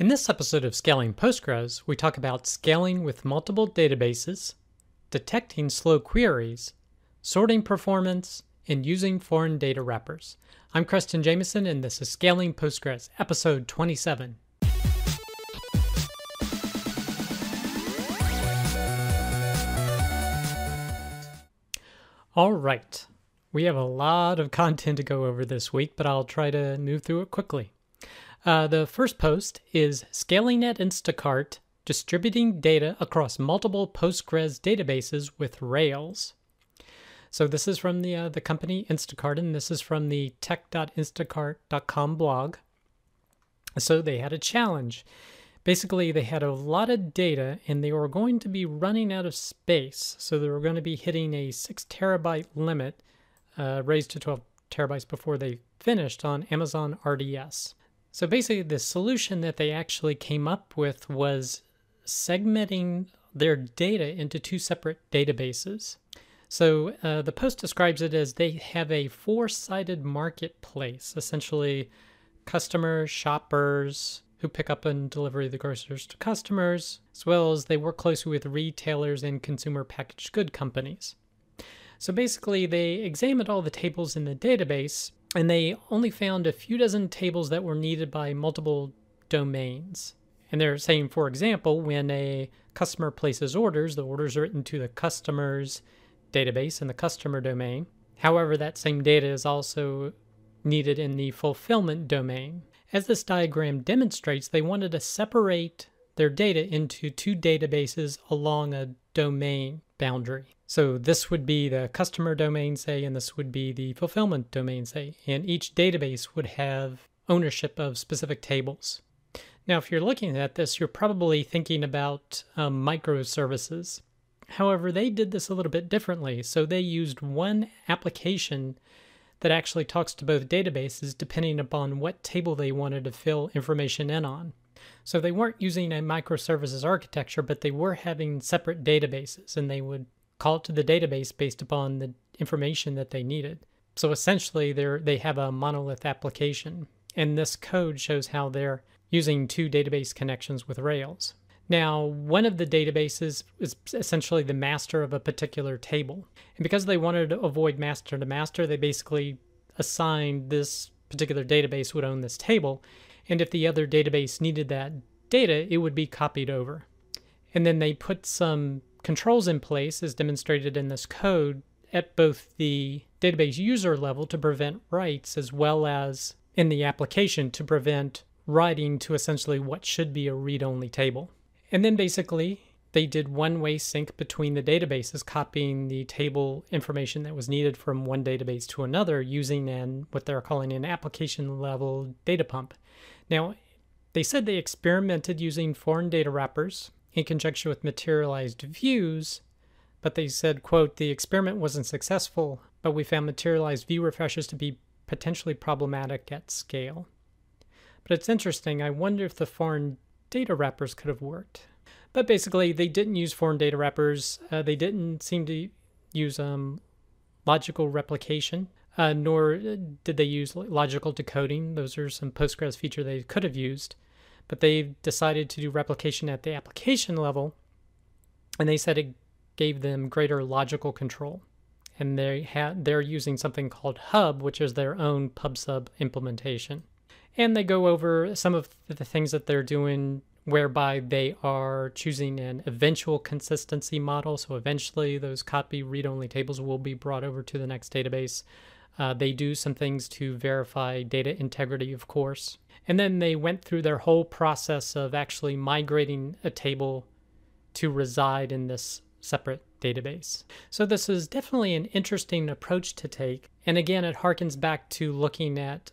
In this episode of Scaling Postgres, we talk about scaling with multiple databases, detecting slow queries, sorting performance, and using foreign data wrappers. I'm Creston Jamison, and this is Scaling Postgres, episode 27. All right, we have a lot of content to go over this week, but I'll try to move through it quickly. Uh, the first post is Scaling at Instacart Distributing Data Across Multiple Postgres Databases with Rails. So, this is from the, uh, the company Instacart, and this is from the tech.instacart.com blog. So, they had a challenge. Basically, they had a lot of data and they were going to be running out of space. So, they were going to be hitting a six terabyte limit, uh, raised to 12 terabytes before they finished on Amazon RDS. So basically, the solution that they actually came up with was segmenting their data into two separate databases. So uh, the post describes it as they have a four sided marketplace, essentially, customers, shoppers who pick up and deliver the groceries to customers, as well as they work closely with retailers and consumer packaged good companies. So basically, they examined all the tables in the database and they only found a few dozen tables that were needed by multiple domains. And they're saying, for example, when a customer places orders, the orders are written to the customer's database in the customer domain. However, that same data is also needed in the fulfillment domain. As this diagram demonstrates, they wanted to separate their data into two databases along a domain boundary. So this would be the customer domain, say, and this would be the fulfillment domain, say, and each database would have ownership of specific tables. Now, if you're looking at this, you're probably thinking about um, microservices. However, they did this a little bit differently. So they used one application that actually talks to both databases depending upon what table they wanted to fill information in on. So they weren't using a microservices architecture, but they were having separate databases and they would call it to the database based upon the information that they needed. So essentially, they they have a monolith application, and this code shows how they're using two database connections with Rails. Now, one of the databases is essentially the master of a particular table. And because they wanted to avoid master to master, they basically assigned this particular database would own this table. And if the other database needed that data, it would be copied over. And then they put some controls in place, as demonstrated in this code, at both the database user level to prevent writes as well as in the application to prevent writing to essentially what should be a read only table. And then basically, they did one way sync between the databases, copying the table information that was needed from one database to another using an what they're calling an application level data pump. Now, they said they experimented using foreign data wrappers in conjunction with materialized views, but they said, quote, the experiment wasn't successful, but we found materialized view refreshes to be potentially problematic at scale. But it's interesting, I wonder if the foreign data wrappers could have worked. But basically, they didn't use foreign data wrappers. Uh, they didn't seem to use um, logical replication, uh, nor did they use logical decoding. Those are some Postgres feature they could have used but they decided to do replication at the application level, and they said it gave them greater logical control. And they had they're using something called Hub, which is their own PubSub implementation. And they go over some of the things that they're doing whereby they are choosing an eventual consistency model. So eventually, those copy read only tables will be brought over to the next database. Uh, they do some things to verify data integrity, of course. And then they went through their whole process of actually migrating a table to reside in this separate database. So this is definitely an interesting approach to take. And again, it harkens back to looking at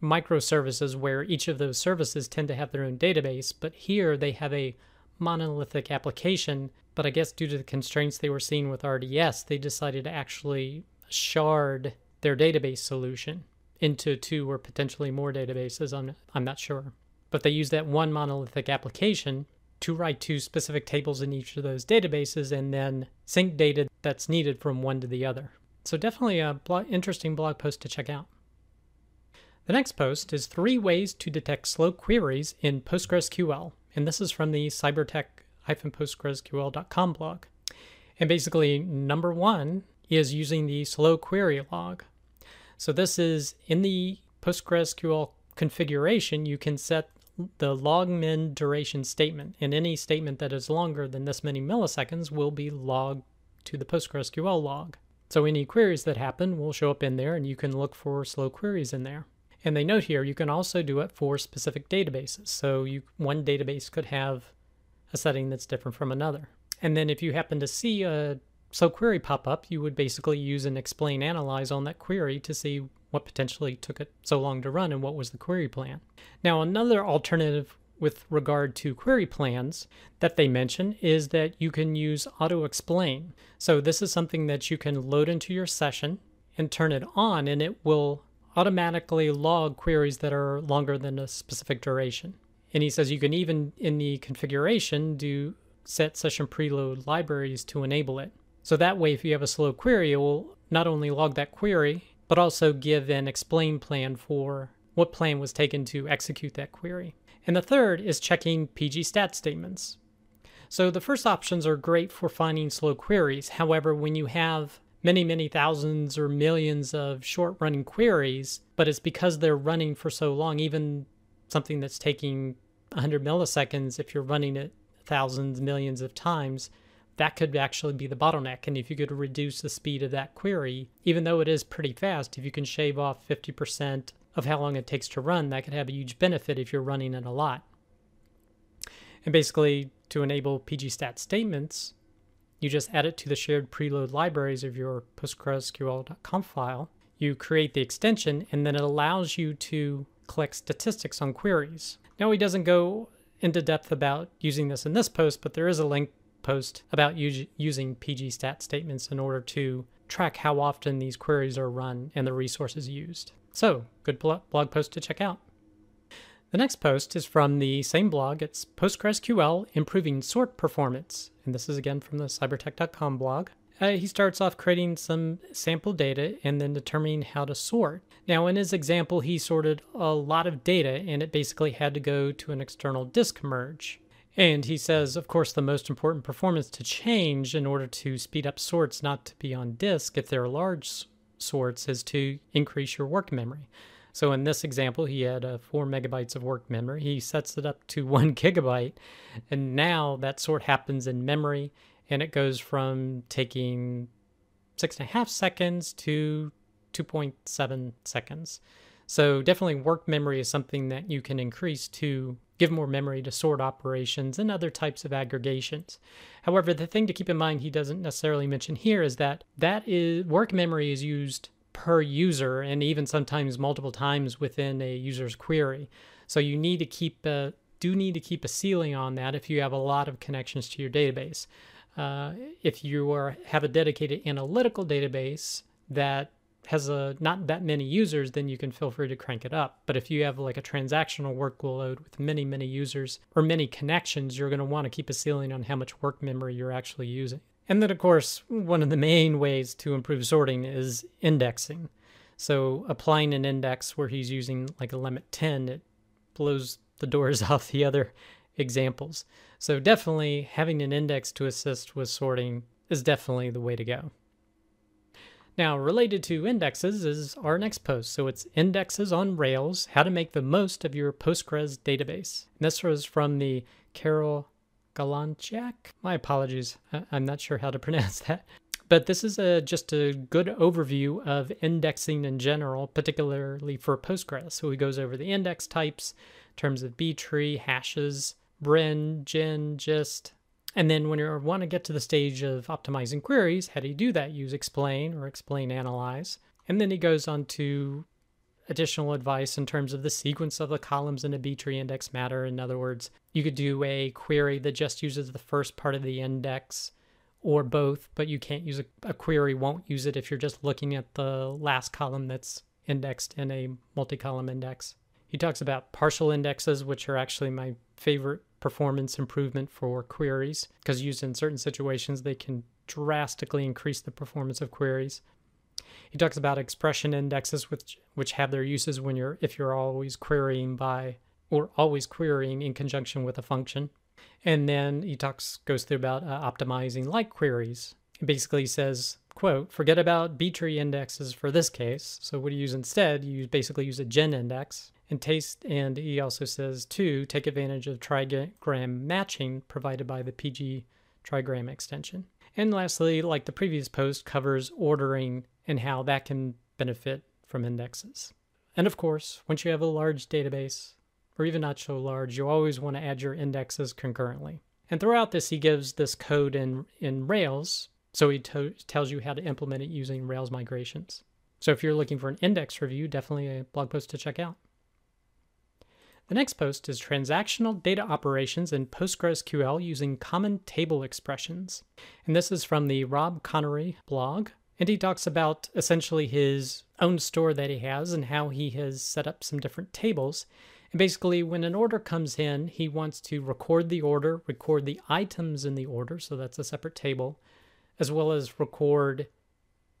microservices where each of those services tend to have their own database, but here they have a monolithic application. But I guess due to the constraints they were seeing with RDS, they decided to actually shard their database solution into two or potentially more databases. I'm, I'm not sure. But they use that one monolithic application to write two specific tables in each of those databases and then sync data that's needed from one to the other. So, definitely a interesting blog post to check out. The next post is three ways to detect slow queries in PostgreSQL, and this is from the cybertec-postgresql.com blog. And basically, number one is using the slow query log. So this is in the PostgreSQL configuration, you can set the log min duration statement, and any statement that is longer than this many milliseconds will be logged to the PostgreSQL log. So any queries that happen will show up in there, and you can look for slow queries in there. And they note here you can also do it for specific databases. So you one database could have a setting that's different from another. And then if you happen to see a slow query pop up, you would basically use an explain analyze on that query to see what potentially took it so long to run and what was the query plan. Now, another alternative with regard to query plans that they mention is that you can use auto explain. So, this is something that you can load into your session and turn it on, and it will automatically log queries that are longer than a specific duration. And he says you can even in the configuration do set session preload libraries to enable it. So that way, if you have a slow query, it will not only log that query, but also give an explain plan for what plan was taken to execute that query. And the third is checking PG stat statements. So the first options are great for finding slow queries. However, when you have many, many thousands or millions of short running queries, but it's because they're running for so long, even something that's taking 100 milliseconds, if you're running it thousands, millions of times, that could actually be the bottleneck. And if you could reduce the speed of that query, even though it is pretty fast, if you can shave off 50% of how long it takes to run, that could have a huge benefit if you're running it a lot. And basically, to enable pgstat statements, you just add it to the shared preload libraries of your PostgreSQL.conf file. You create the extension, and then it allows you to collect statistics on queries. Now, he doesn't go into depth about using this in this post, but there is a link post about using pgstat statements in order to track how often these queries are run and the resources used. So, good blog post to check out. The next post is from the same blog. It's PostgreSQL Improving Sort Performance. And this is again from the cybertec.com blog. Uh, he starts off creating some sample data and then determining how to sort. Now, in his example, he sorted a lot of data and it basically had to go to an external disk merge. And he says, of course, the most important performance to change in order to speed up sorts not to be on disk if they're large sorts is to increase your work memory. So in this example, he had uh, four megabytes of work memory. He sets it up to one gigabyte, and now that sort happens in memory, and it goes from taking six and a half seconds to 2.7 seconds. So definitely work memory is something that you can increase to give more memory to sort operations and other types of aggregations. However, the thing to keep in mind he doesn't necessarily mention here is that that is work memory is used per user and even sometimes multiple times within a user's query. So you need to keep a do need to keep a ceiling on that if you have a lot of connections to your database. Uh, if you are have a dedicated analytical database that has a not that many users, then you can feel free to crank it up. But if you have like a transactional workload with many, many users or many connections, you're going to want to keep a ceiling on how much work memory you're actually using. And then, of course, one of the main ways to improve sorting is indexing. So applying an index where he's using like a limit 10, it blows the doors off the other examples. So definitely having an index to assist with sorting is definitely the way to go. Now, related to indexes is our next post. So it's indexes on Rails, how to make the most of your Postgres database. And this was from the Karol Galanciak. My apologies. I'm not sure how to pronounce that. But this is a, just a good overview of indexing in general, particularly for Postgres. So he goes over the index types in terms of B tree, hashes, Brin, GIN, Gist, and then when you want to get to the stage of optimizing queries, how do you do that? Use explain or explain analyze. And then he goes on to additional advice in terms of the sequence of the columns in a B-tree index matter. In other words, you could do a query that just uses the first part of the index or both, but you can't use a, a query won't use it if you're just looking at the last column that's indexed in a multi-column index. He talks about partial indexes, which are actually my favorite performance improvement for queries because used in certain situations they can drastically increase the performance of queries. He talks about expression indexes, which which have their uses when you're if you're always querying by or always querying in conjunction with a function. And then he talks goes through about uh, optimizing like queries. He basically says, quote, forget about B-tree indexes for this case. So what do you use instead? You basically use a GIN index and taste and he also says to take advantage of trigram matching provided by the PG trigram extension. And lastly, like the previous post, covers ordering and how that can benefit from indexes. And of course, once you have a large database, or even not so large, you always want to add your indexes concurrently. And throughout this, he gives this code in, in Rails, so he tells you how to implement it using Rails migrations. So if you're looking for an index review, definitely a blog post to check out. The next post is transactional data operations in PostgreSQL using common table expressions. And this is from the Rob Conery blog. And he talks about essentially his own store that he has and how he has set up some different tables. And basically, when an order comes in, he wants to record the order, record the items in the order, so that's a separate table, as well as record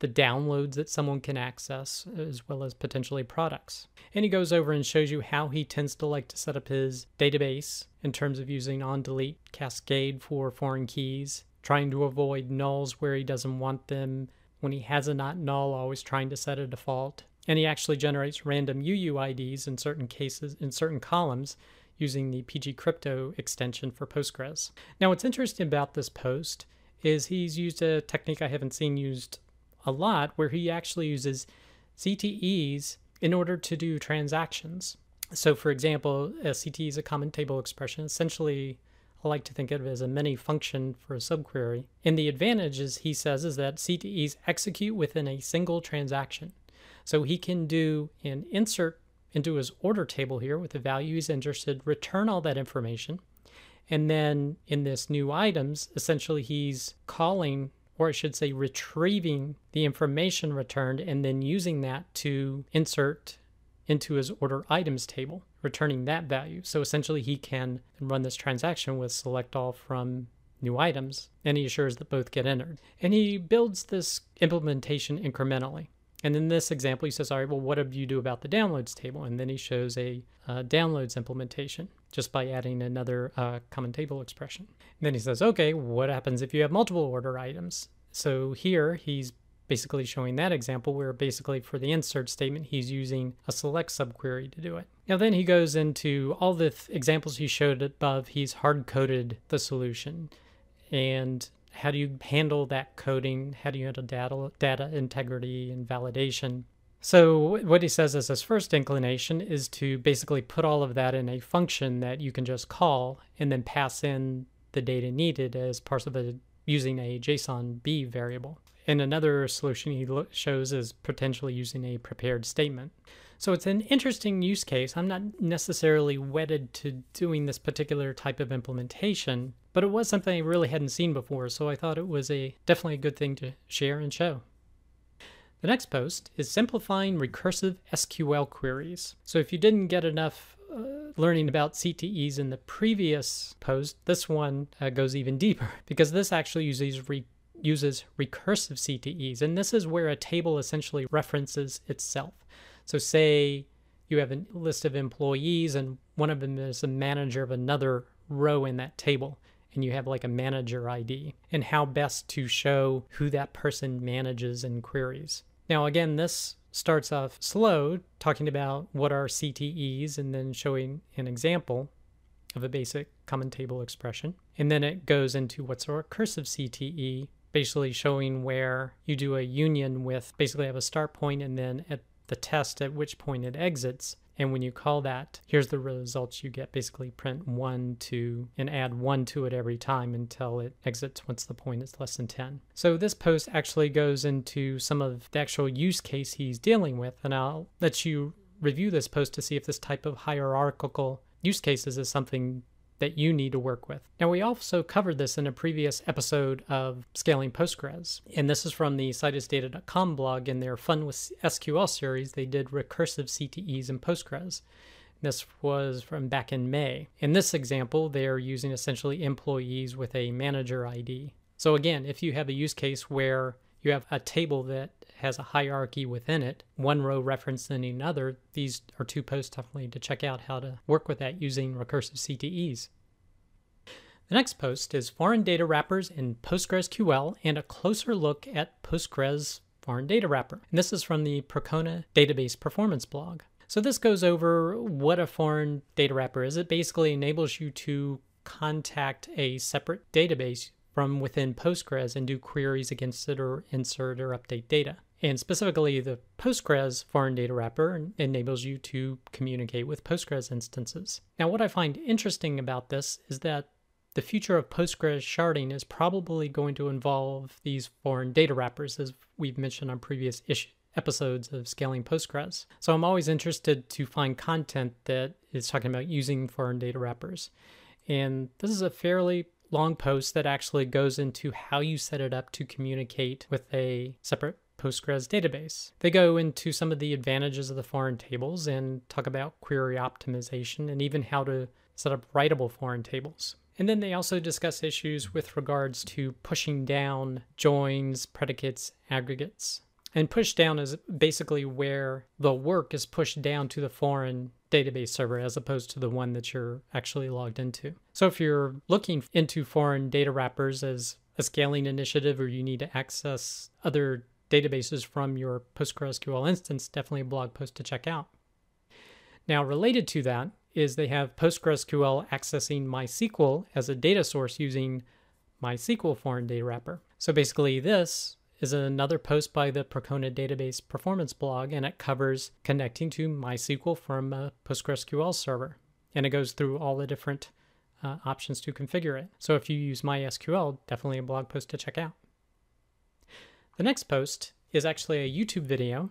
the downloads that someone can access, as well as potentially products. And he goes over and shows you how he tends to like to set up his database in terms of using on delete cascade for foreign keys, trying to avoid nulls where he doesn't want them. When he has a not null, always trying to set a default. And he actually generates random UUIDs in certain cases, in certain columns, using the PG Crypto extension for Postgres. Now, what's interesting about this post is he's used a technique I haven't seen used a lot where he actually uses CTEs in order to do transactions. So, for example, a CTE is a common table expression. Essentially, I like to think of it as a mini function for a subquery. And the advantage, is, he says, is that CTEs execute within a single transaction. So he can do an insert into his order table here with the value he's interested, return all that information. And then in this new items, essentially he's calling or I should say, retrieving the information returned and then using that to insert into his order items table, returning that value. So essentially, he can run this transaction with select all from new items, and he assures that both get entered. And he builds this implementation incrementally. And in this example, he says, All right, well, what do you do about the downloads table? And then he shows a uh, downloads implementation just by adding another uh, common table expression. And then he says, Okay, what happens if you have multiple order items? So here he's basically showing that example where basically for the insert statement, he's using a select subquery to do it. Now, then he goes into all the th- examples he showed above, he's hard coded the solution. And how do you handle that coding? How do you handle data, data integrity and validation? So, what he says as his first inclination is to basically put all of that in a function that you can just call and then pass in the data needed as part of a using a JSON B variable. And another solution he shows is potentially using a prepared statement. So it's an interesting use case. I'm not necessarily wedded to doing this particular type of implementation, but it was something I really hadn't seen before, so I thought it was a definitely a good thing to share and show. The next post is simplifying recursive SQL queries. So if you didn't get enough uh, learning about CTEs in the previous post, this one uh, goes even deeper because this actually uses re- uses recursive CTEs, and this is where a table essentially references itself. So say you have a list of employees and one of them is a manager of another row in that table and you have like a manager ID and how best to show who that person manages and queries. Now, again, this starts off slow, talking about what are CTEs and then showing an example of a basic common table expression. And then it goes into what's a recursive CTE, basically showing where you do a union with basically have a start point and then at the test at which point it exits. And when you call that, here's the results you get. Basically, print one, two, and add one to it every time until it exits once the point is less than 10. So this post actually goes into some of the actual use case he's dealing with, and I'll let you review this post to see if this type of hierarchical use cases is something that you need to work with. Now, we also covered this in a previous episode of Scaling Postgres, and this is from the citusdata.com blog. In their Fun with SQL series, they did recursive CTEs in Postgres. This was from back in May. In this example, they're using essentially employees with a manager ID. So, again, if you have a use case where you have a table that has a hierarchy within it, one row referencing another, these are two posts definitely to check out how to work with that using recursive CTEs. The next post is foreign data wrappers in PostgreSQL and a closer look at Postgres foreign data wrapper. And this is from the Percona database performance blog. So this goes over what a foreign data wrapper is. It basically enables you to contact a separate database from within Postgres and do queries against it or insert or update data. And specifically, the Postgres foreign data wrapper enables you to communicate with Postgres instances. Now, what I find interesting about this is that the future of Postgres sharding is probably going to involve these foreign data wrappers, as we've mentioned on previous episodes of Scaling Postgres. So I'm always interested to find content that is talking about using foreign data wrappers. And this is a fairly long post that actually goes into how you set it up to communicate with a separate Postgres database. They go into some of the advantages of the foreign tables and talk about query optimization and even how to set up writable foreign tables. And then they also discuss issues with regards to pushing down joins, predicates, aggregates. And push down is basically where the work is pushed down to the foreign database server as opposed to the one that you're actually logged into. So if you're looking into foreign data wrappers as a scaling initiative or you need to access other databases from your PostgreSQL instance, definitely a blog post to check out. Now, related to that is they have PostgreSQL accessing MySQL as a data source using MySQL foreign data wrapper. So basically, this is another post by the Percona database performance blog, and it covers connecting to MySQL from a PostgreSQL server. And it goes through all the different uh, options to configure it. So if you use MySQL, definitely a blog post to check out. The next post is actually a YouTube video,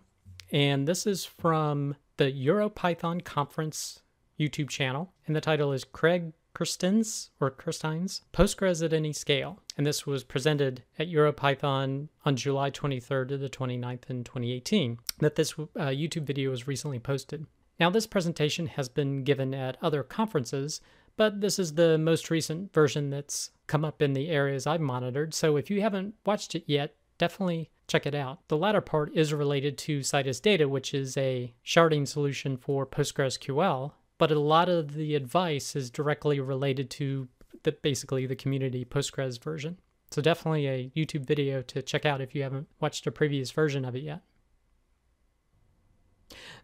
and this is from the EuroPython conference YouTube channel, and the title is Craig Kerstiens or Kirstein's Postgres at Any Scale. And this was presented at EuroPython on July 23rd to the 29th in 2018. That this uh, YouTube video was recently posted. Now, this presentation has been given at other conferences, but this is the most recent version that's come up in the areas I've monitored. So if you haven't watched it yet, definitely check it out. The latter part is related to Citus Data, which is a sharding solution for PostgreSQL but a lot of the advice is directly related to the basically the community Postgres version. So definitely a YouTube video to check out if you haven't watched a previous version of it yet.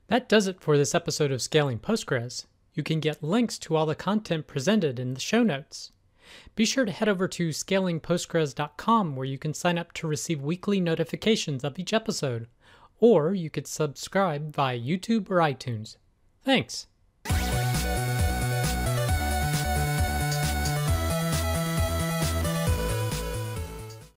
That does it for this episode of Scaling Postgres. You can get links to all the content presented in the show notes. Be sure to head over to scalingpostgres.com where you can sign up to receive weekly notifications of each episode, or you could subscribe via YouTube or iTunes. Thanks.